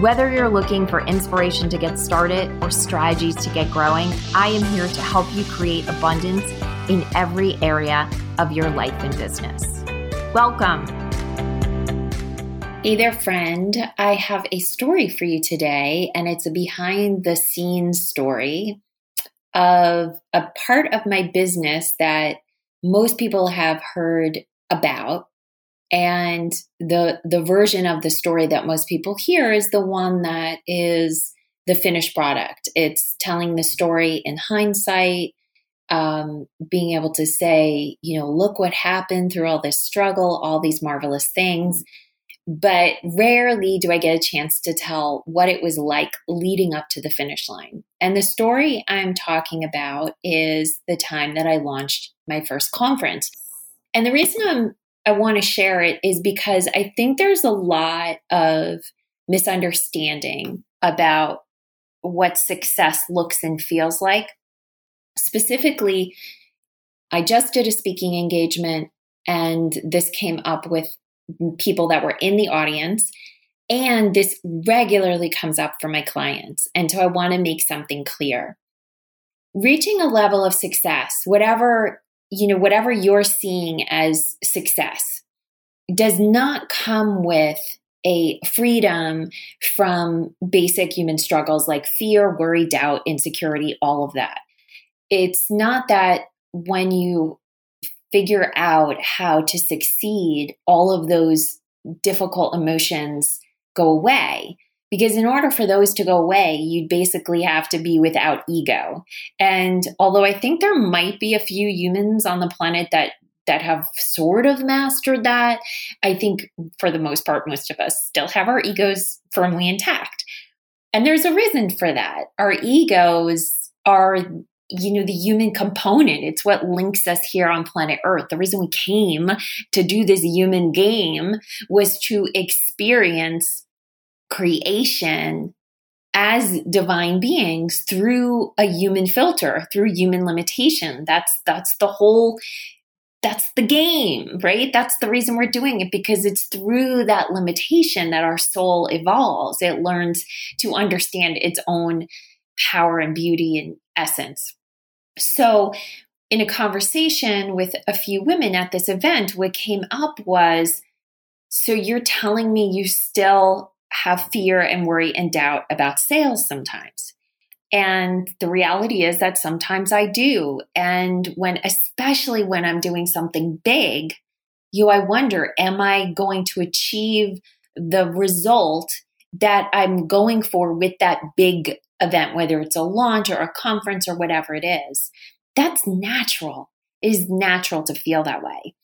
Whether you're looking for inspiration to get started or strategies to get growing, I am here to help you create abundance in every area of your life and business. Welcome. Hey there, friend. I have a story for you today, and it's a behind the scenes story of a part of my business that most people have heard about and the the version of the story that most people hear is the one that is the finished product it's telling the story in hindsight um, being able to say you know look what happened through all this struggle all these marvelous things but rarely do I get a chance to tell what it was like leading up to the finish line. And the story I'm talking about is the time that I launched my first conference. And the reason I'm I want to share it is because I think there's a lot of misunderstanding about what success looks and feels like. Specifically, I just did a speaking engagement and this came up with people that were in the audience. And this regularly comes up for my clients. And so I want to make something clear. Reaching a level of success, whatever you know, whatever you're seeing as success does not come with a freedom from basic human struggles like fear, worry, doubt, insecurity, all of that. It's not that when you figure out how to succeed, all of those difficult emotions go away. Because in order for those to go away, you'd basically have to be without ego. And although I think there might be a few humans on the planet that that have sort of mastered that, I think for the most part, most of us still have our egos firmly intact. And there's a reason for that. Our egos are you know the human component it's what links us here on planet earth the reason we came to do this human game was to experience creation as divine beings through a human filter through human limitation. That's that's the whole that's the game right? That's the reason we're doing it because it's through that limitation that our soul evolves. It learns to understand its own power and beauty and essence. So in a conversation with a few women at this event what came up was so you're telling me you still have fear and worry and doubt about sales sometimes. And the reality is that sometimes I do. And when, especially when I'm doing something big, you, I wonder, am I going to achieve the result that I'm going for with that big event, whether it's a launch or a conference or whatever it is? That's natural. It is natural to feel that way.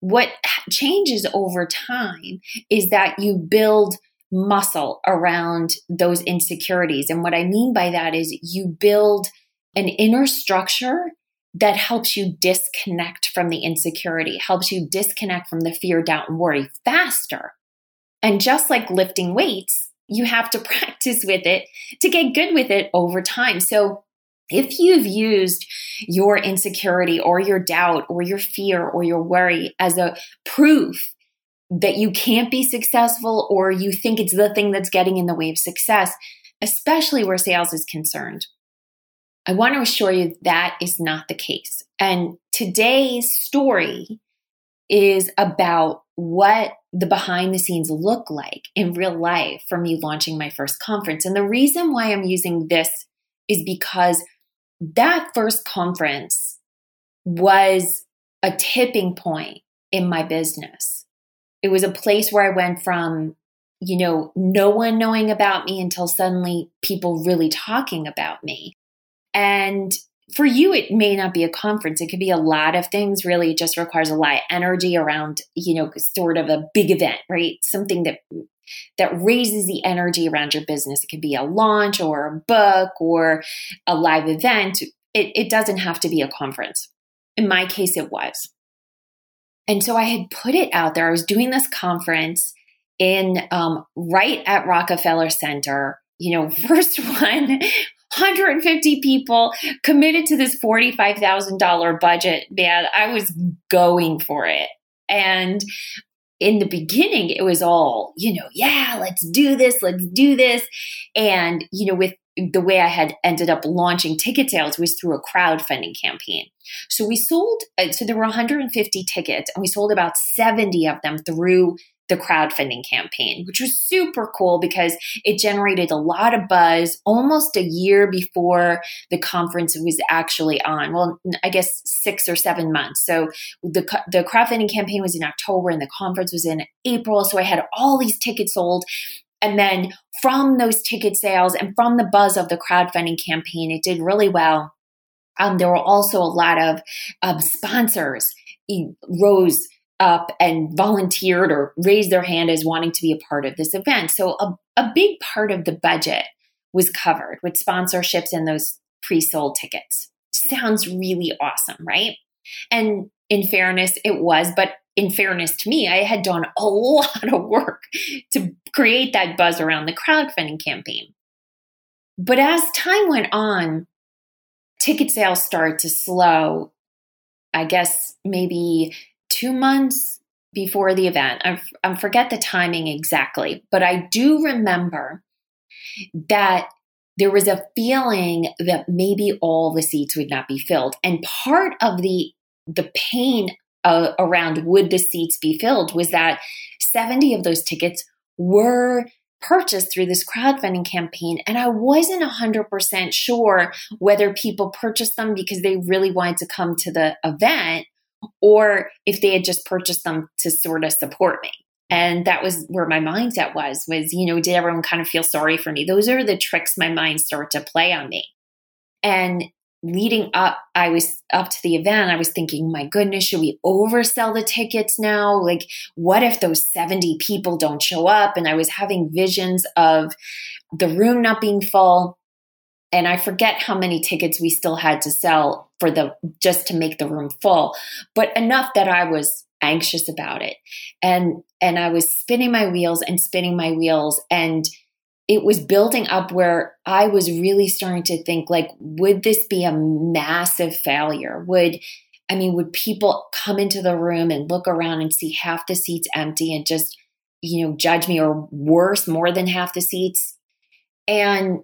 What changes over time is that you build muscle around those insecurities. And what I mean by that is you build an inner structure that helps you disconnect from the insecurity, helps you disconnect from the fear, doubt, and worry faster. And just like lifting weights, you have to practice with it to get good with it over time. So if you've used your insecurity or your doubt or your fear or your worry as a proof that you can't be successful or you think it's the thing that's getting in the way of success, especially where sales is concerned. I want to assure you that is not the case. And today's story is about what the behind the scenes look like in real life for me launching my first conference. And the reason why I'm using this is because that first conference was a tipping point in my business it was a place where I went from, you know, no one knowing about me until suddenly people really talking about me. And for you, it may not be a conference. It could be a lot of things. Really, it just requires a lot of energy around, you know, sort of a big event, right? Something that that raises the energy around your business. It could be a launch or a book or a live event. it, it doesn't have to be a conference. In my case, it was. And so I had put it out there. I was doing this conference in um, right at Rockefeller Center. You know, first one, 150 people committed to this $45,000 budget. Man, I was going for it. And in the beginning, it was all, you know, yeah, let's do this, let's do this. And, you know, with the way I had ended up launching ticket sales was through a crowdfunding campaign. So we sold, uh, so there were 150 tickets, and we sold about 70 of them through the crowdfunding campaign, which was super cool because it generated a lot of buzz almost a year before the conference was actually on. Well, I guess six or seven months. So the, the crowdfunding campaign was in October and the conference was in April. So I had all these tickets sold. And then from those ticket sales and from the buzz of the crowdfunding campaign, it did really well. Um, there were also a lot of um, sponsors rose up and volunteered or raised their hand as wanting to be a part of this event. So a, a big part of the budget was covered with sponsorships and those pre-sold tickets. Sounds really awesome, right? And in fairness, it was, but in fairness to me, I had done a lot of work to create that buzz around the crowdfunding campaign. But as time went on, ticket sales started to slow. I guess maybe two months before the event. I, I forget the timing exactly, but I do remember that there was a feeling that maybe all the seats would not be filled. And part of the the pain uh, around would the seats be filled was that 70 of those tickets were purchased through this crowdfunding campaign. And I wasn't 100% sure whether people purchased them because they really wanted to come to the event or if they had just purchased them to sort of support me. And that was where my mindset was, was, you know, did everyone kind of feel sorry for me? Those are the tricks my mind started to play on me. And leading up, I was up to the event, I was thinking, my goodness, should we oversell the tickets now? Like, what if those 70 people don't show up? And I was having visions of the room not being full and I forget how many tickets we still had to sell for the just to make the room full, but enough that I was anxious about it. And and I was spinning my wheels and spinning my wheels and it was building up where I was really starting to think like would this be a massive failure? Would I mean would people come into the room and look around and see half the seats empty and just you know judge me or worse more than half the seats? And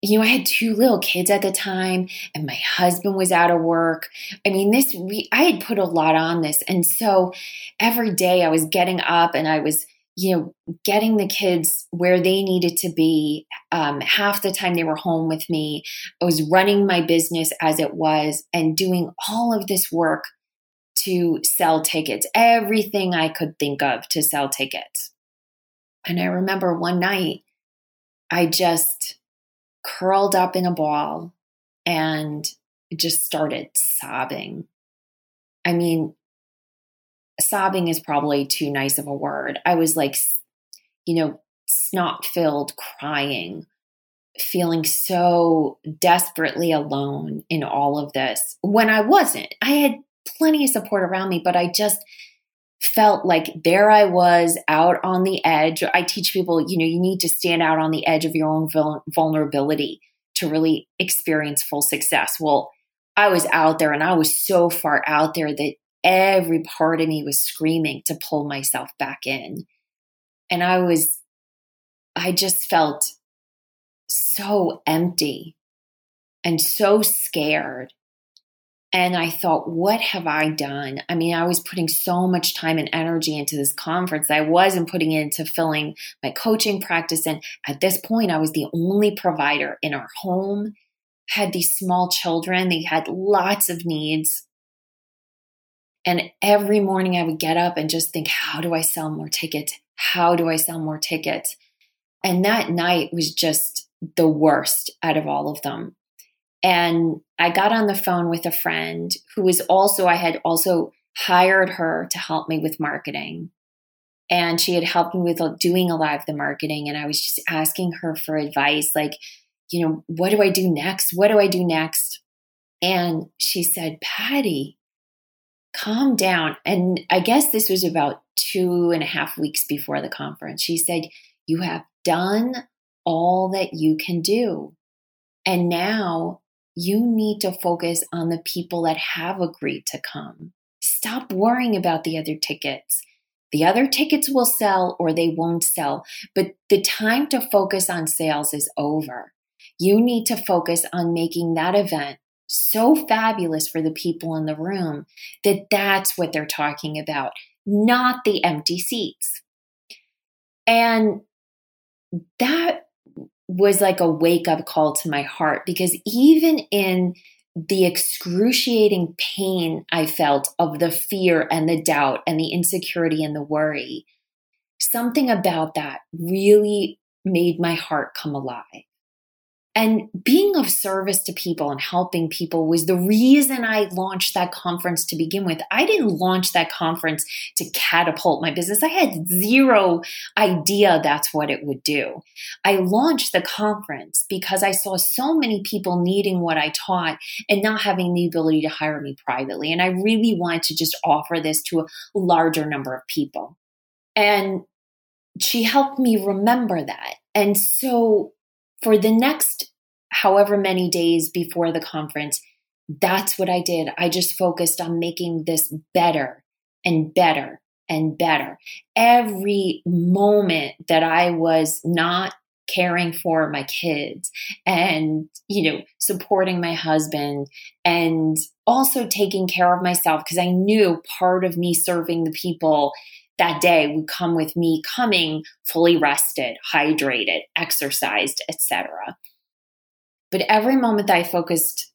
you know, I had two little kids at the time and my husband was out of work. I mean, this, we, I had put a lot on this. And so every day I was getting up and I was, you know, getting the kids where they needed to be. Um, half the time they were home with me. I was running my business as it was and doing all of this work to sell tickets, everything I could think of to sell tickets. And I remember one night, I just, curled up in a ball and just started sobbing. I mean, sobbing is probably too nice of a word. I was like, you know, snot filled, crying, feeling so desperately alone in all of this when I wasn't. I had plenty of support around me, but I just felt like there I was out on the edge. I teach people, you know, you need to stand out on the edge of your own vulnerability to really experience full success. Well, I was out there and I was so far out there that every part of me was screaming to pull myself back in. And I was, I just felt so empty and so scared and I thought, what have I done? I mean, I was putting so much time and energy into this conference. I wasn't putting into filling my coaching practice. And at this point, I was the only provider in our home, had these small children. They had lots of needs. And every morning I would get up and just think, how do I sell more tickets? How do I sell more tickets? And that night was just the worst out of all of them. And I got on the phone with a friend who was also, I had also hired her to help me with marketing. And she had helped me with doing a lot of the marketing. And I was just asking her for advice like, you know, what do I do next? What do I do next? And she said, Patty, calm down. And I guess this was about two and a half weeks before the conference. She said, You have done all that you can do. And now you need to focus on the people that have agreed to come. Stop worrying about the other tickets. The other tickets will sell or they won't sell, but the time to focus on sales is over. You need to focus on making that event so fabulous for the people in the room that that's what they're talking about, not the empty seats. And that was like a wake up call to my heart because even in the excruciating pain I felt of the fear and the doubt and the insecurity and the worry, something about that really made my heart come alive. And being of service to people and helping people was the reason I launched that conference to begin with. I didn't launch that conference to catapult my business. I had zero idea that's what it would do. I launched the conference because I saw so many people needing what I taught and not having the ability to hire me privately. And I really wanted to just offer this to a larger number of people. And she helped me remember that. And so for the next however many days before the conference, that's what I did. I just focused on making this better and better and better. Every moment that I was not caring for my kids and, you know, supporting my husband and also taking care of myself because I knew part of me serving the people that day would come with me coming fully rested, hydrated, exercised, etc. But every moment that I focused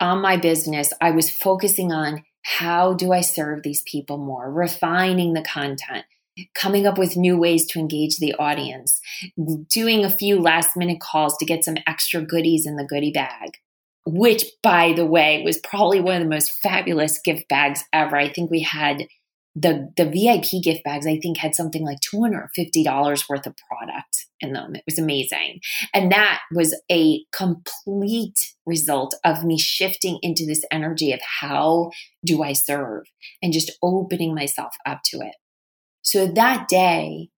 on my business, I was focusing on how do I serve these people more, refining the content, coming up with new ways to engage the audience, doing a few last minute calls to get some extra goodies in the goodie bag. Which, by the way, was probably one of the most fabulous gift bags ever. I think we had the the VIP gift bags I think had something like $250 worth of product in them. It was amazing. And that was a complete result of me shifting into this energy of how do I serve and just opening myself up to it. So that day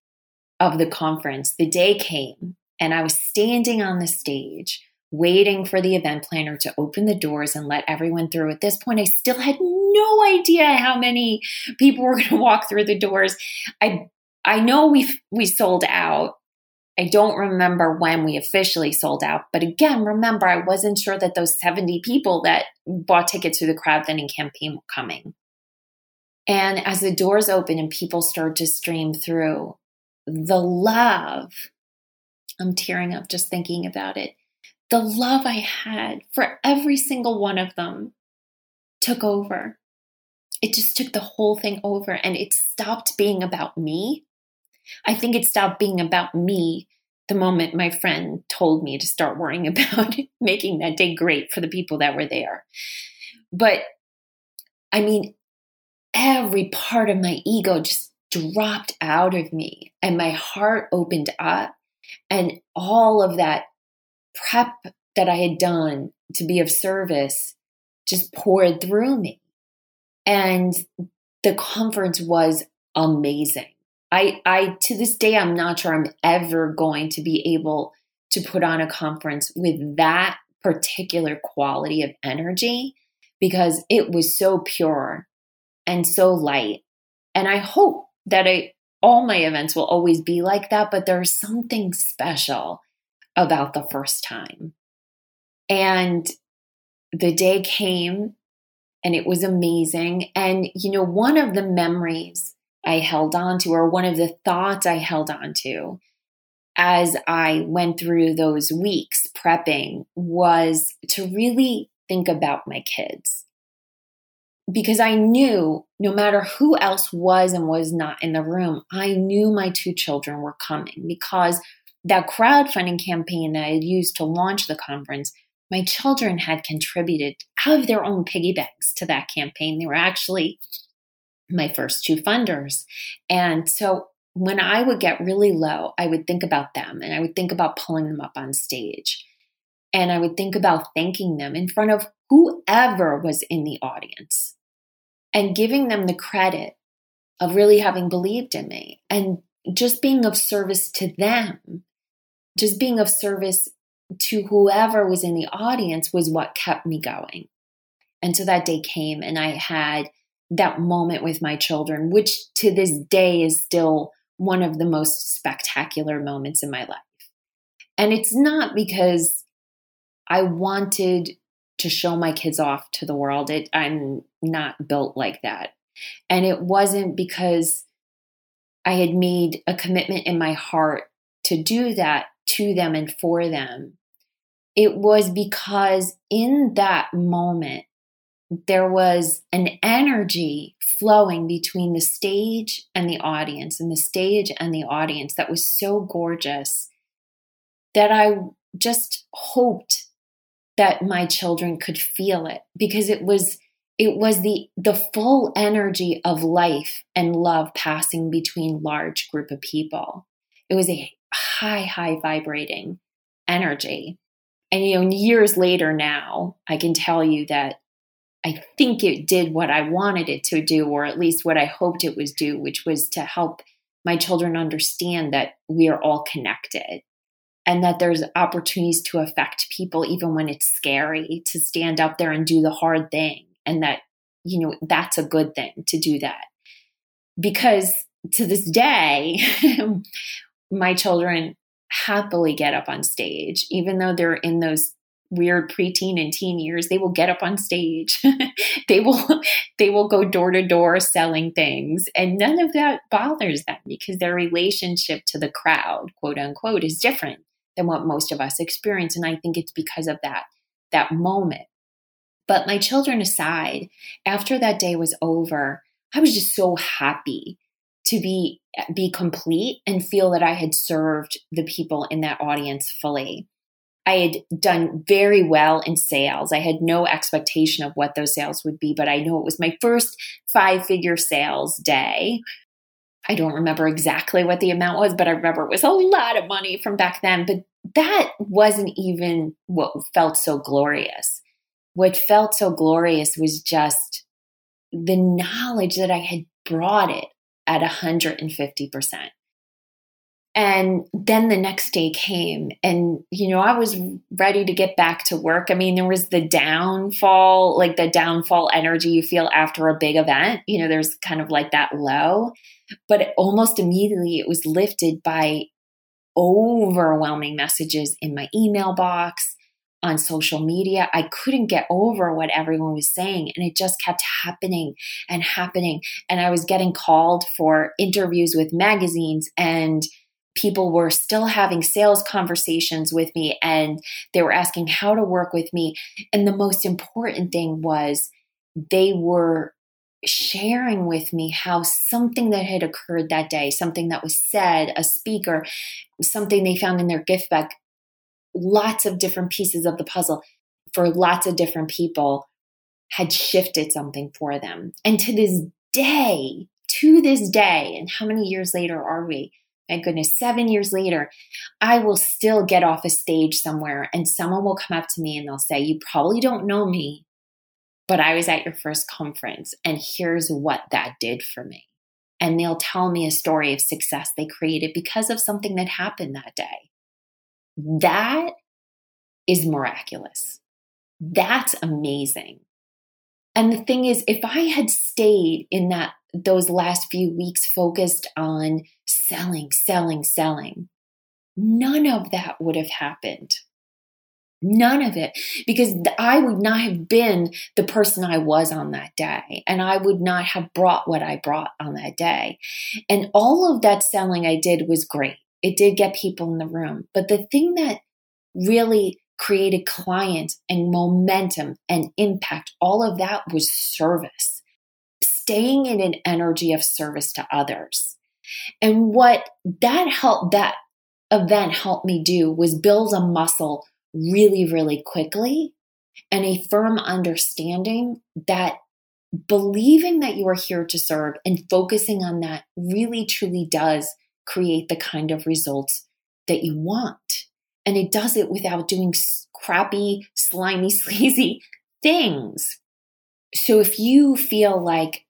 of the conference, the day came and I was standing on the stage waiting for the event planner to open the doors and let everyone through. At this point, I still had no idea how many people were going to walk through the doors. I I know we we sold out. I don't remember when we officially sold out, but again, remember I wasn't sure that those 70 people that bought tickets through the crowdfunding campaign were coming. And as the doors opened and people started to stream through, the love, I'm tearing up just thinking about it the love I had for every single one of them took over. It just took the whole thing over and it stopped being about me. I think it stopped being about me the moment my friend told me to start worrying about making that day great for the people that were there. But I mean, every part of my ego just dropped out of me and my heart opened up and all of that prep that I had done to be of service just poured through me. And the conference was amazing. I, I, to this day, I'm not sure I'm ever going to be able to put on a conference with that particular quality of energy because it was so pure and so light. And I hope that I, all my events will always be like that, but there's something special about the first time. And the day came and it was amazing. And, you know, one of the memories I held on to, or one of the thoughts I held on to as I went through those weeks prepping was to really think about my kids. Because I knew no matter who else was and was not in the room, I knew my two children were coming because that crowdfunding campaign that I used to launch the conference, my children had contributed out of their own piggy banks to that campaign. They were actually my first two funders. And so when I would get really low, I would think about them and I would think about pulling them up on stage. And I would think about thanking them in front of whoever was in the audience and giving them the credit of really having believed in me and just being of service to them, just being of service to whoever was in the audience was what kept me going. And so that day came, and I had that moment with my children, which to this day is still one of the most spectacular moments in my life. And it's not because I wanted to show my kids off to the world. It, I'm not built like that. And it wasn't because I had made a commitment in my heart to do that to them and for them. It was because in that moment, there was an energy flowing between the stage and the audience, and the stage and the audience that was so gorgeous that I just hoped that my children could feel it because it was it was the the full energy of life and love passing between large group of people it was a high high vibrating energy. And you know years later now i can tell you that i think it did what i wanted it to do or at least what i hoped it was do which was to help my children understand that we are all connected and that there's opportunities to affect people even when it's scary to stand up there and do the hard thing and that you know that's a good thing to do that. Because to this day my children happily get up on stage even though they're in those weird preteen and teen years they will get up on stage. They will they will go door to door selling things. And none of that bothers them because their relationship to the crowd quote unquote is different than what most of us experience. And i think it's because of that that moment. But my children aside, after that day was over, I was just so happy to be be complete and feel that I had served the people in that audience fully. I had done very well in sales. I had no expectation of what those sales would be, but I know it was my first five figure sales day. I don't remember exactly what the amount was, but I remember it was a lot of money from back then. But that wasn't even what felt so glorious what felt so glorious was just the knowledge that I had brought it at 150%. And then the next day came, and you know, I was ready to get back to work. I mean, there was the downfall, like the downfall energy you feel after a big event. You know, there's kind of like that low, but almost immediately it was lifted by overwhelming messages in my email box on social media. I couldn't get over what everyone was saying. And it just kept happening and happening. And I was getting called for interviews with magazines and people were still having sales conversations with me and they were asking how to work with me. And the most important thing was they were sharing with me how something that had occurred that day, something that was said, a speaker, something they found in their gift bag lots of different pieces of the puzzle for lots of different people had shifted something for them. And to this day, to this day, and how many years later are we? My goodness, seven years later, I will still get off a stage somewhere and someone will come up to me and they'll say, You probably don't know me, but I was at your first conference and here's what that did for me. And they'll tell me a story of success they created because of something that happened that day. That is miraculous. That's amazing. And the thing is, if I had stayed in that those last few weeks focused on selling, selling, selling, none of that would have happened. None of it. Because I would not have been the person I was on that day. And I would not have brought what I brought on that day. And all of that selling I did was great it did get people in the room. But the thing that really created client and momentum and impact, all of that was service, staying in an energy of service to others. And what that helped, that event helped me do was build a muscle really, really quickly and a firm understanding that believing that you are here to serve and focusing on that really truly does create the kind of results that you want. and it does it without doing crappy, slimy, sleazy things. So if you feel like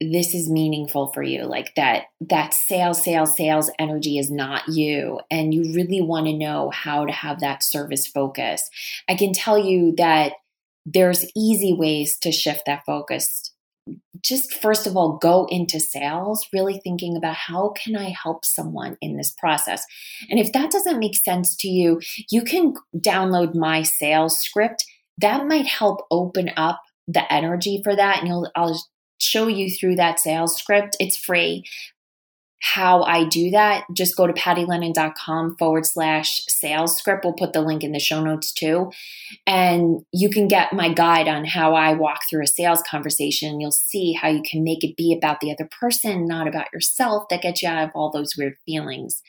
this is meaningful for you like that that sales sales sales energy is not you and you really want to know how to have that service focus i can tell you that there's easy ways to shift that focus just first of all go into sales really thinking about how can i help someone in this process and if that doesn't make sense to you you can download my sales script that might help open up the energy for that and I'll show you through that sales script. It's free. How I do that, just go to pattylennon.com forward slash sales script. We'll put the link in the show notes too. And you can get my guide on how I walk through a sales conversation. You'll see how you can make it be about the other person, not about yourself, that gets you out of all those weird feelings.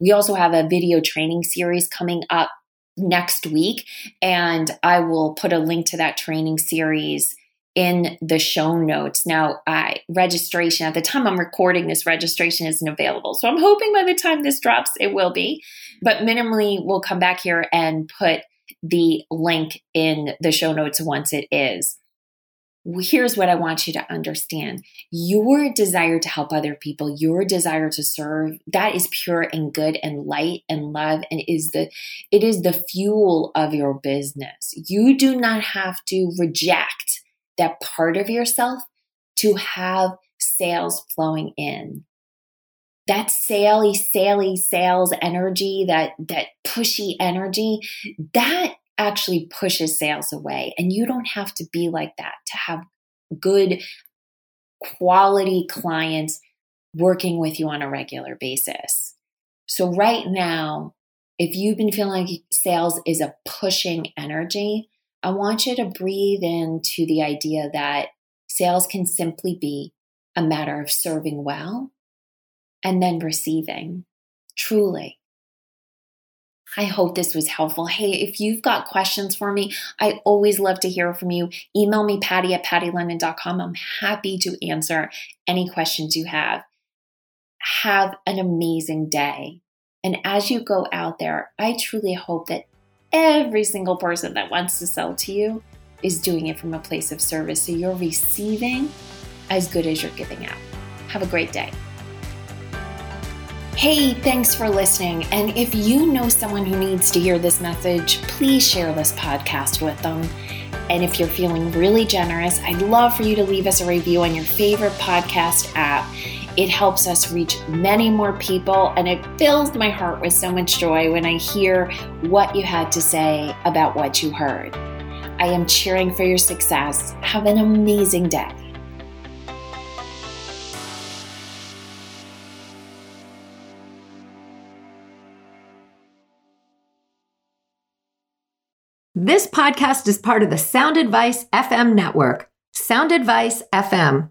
We also have a video training series coming up next week, and I will put a link to that training series in the show notes. Now, registration at the time I'm recording this registration isn't available. So I'm hoping by the time this drops it will be. But minimally we'll come back here and put the link in the show notes once it is. Here's what I want you to understand. Your desire to help other people, your desire to serve, that is pure and good and light and love and is the it is the fuel of your business. You do not have to reject that part of yourself to have sales flowing in. That saley, saley sales energy, that, that pushy energy, that actually pushes sales away. And you don't have to be like that to have good quality clients working with you on a regular basis. So, right now, if you've been feeling like sales is a pushing energy, I want you to breathe into the idea that sales can simply be a matter of serving well and then receiving. Truly. I hope this was helpful. Hey, if you've got questions for me, I always love to hear from you. Email me, Patty at pattylennon.com. I'm happy to answer any questions you have. Have an amazing day. And as you go out there, I truly hope that every single person that wants to sell to you is doing it from a place of service. So you're receiving as good as you're giving out. Have a great day. Hey, thanks for listening. And if you know someone who needs to hear this message, please share this podcast with them. And if you're feeling really generous, I'd love for you to leave us a review on your favorite podcast app. It helps us reach many more people, and it fills my heart with so much joy when I hear what you had to say about what you heard. I am cheering for your success. Have an amazing day. This podcast is part of the Sound Advice FM network. Sound Advice FM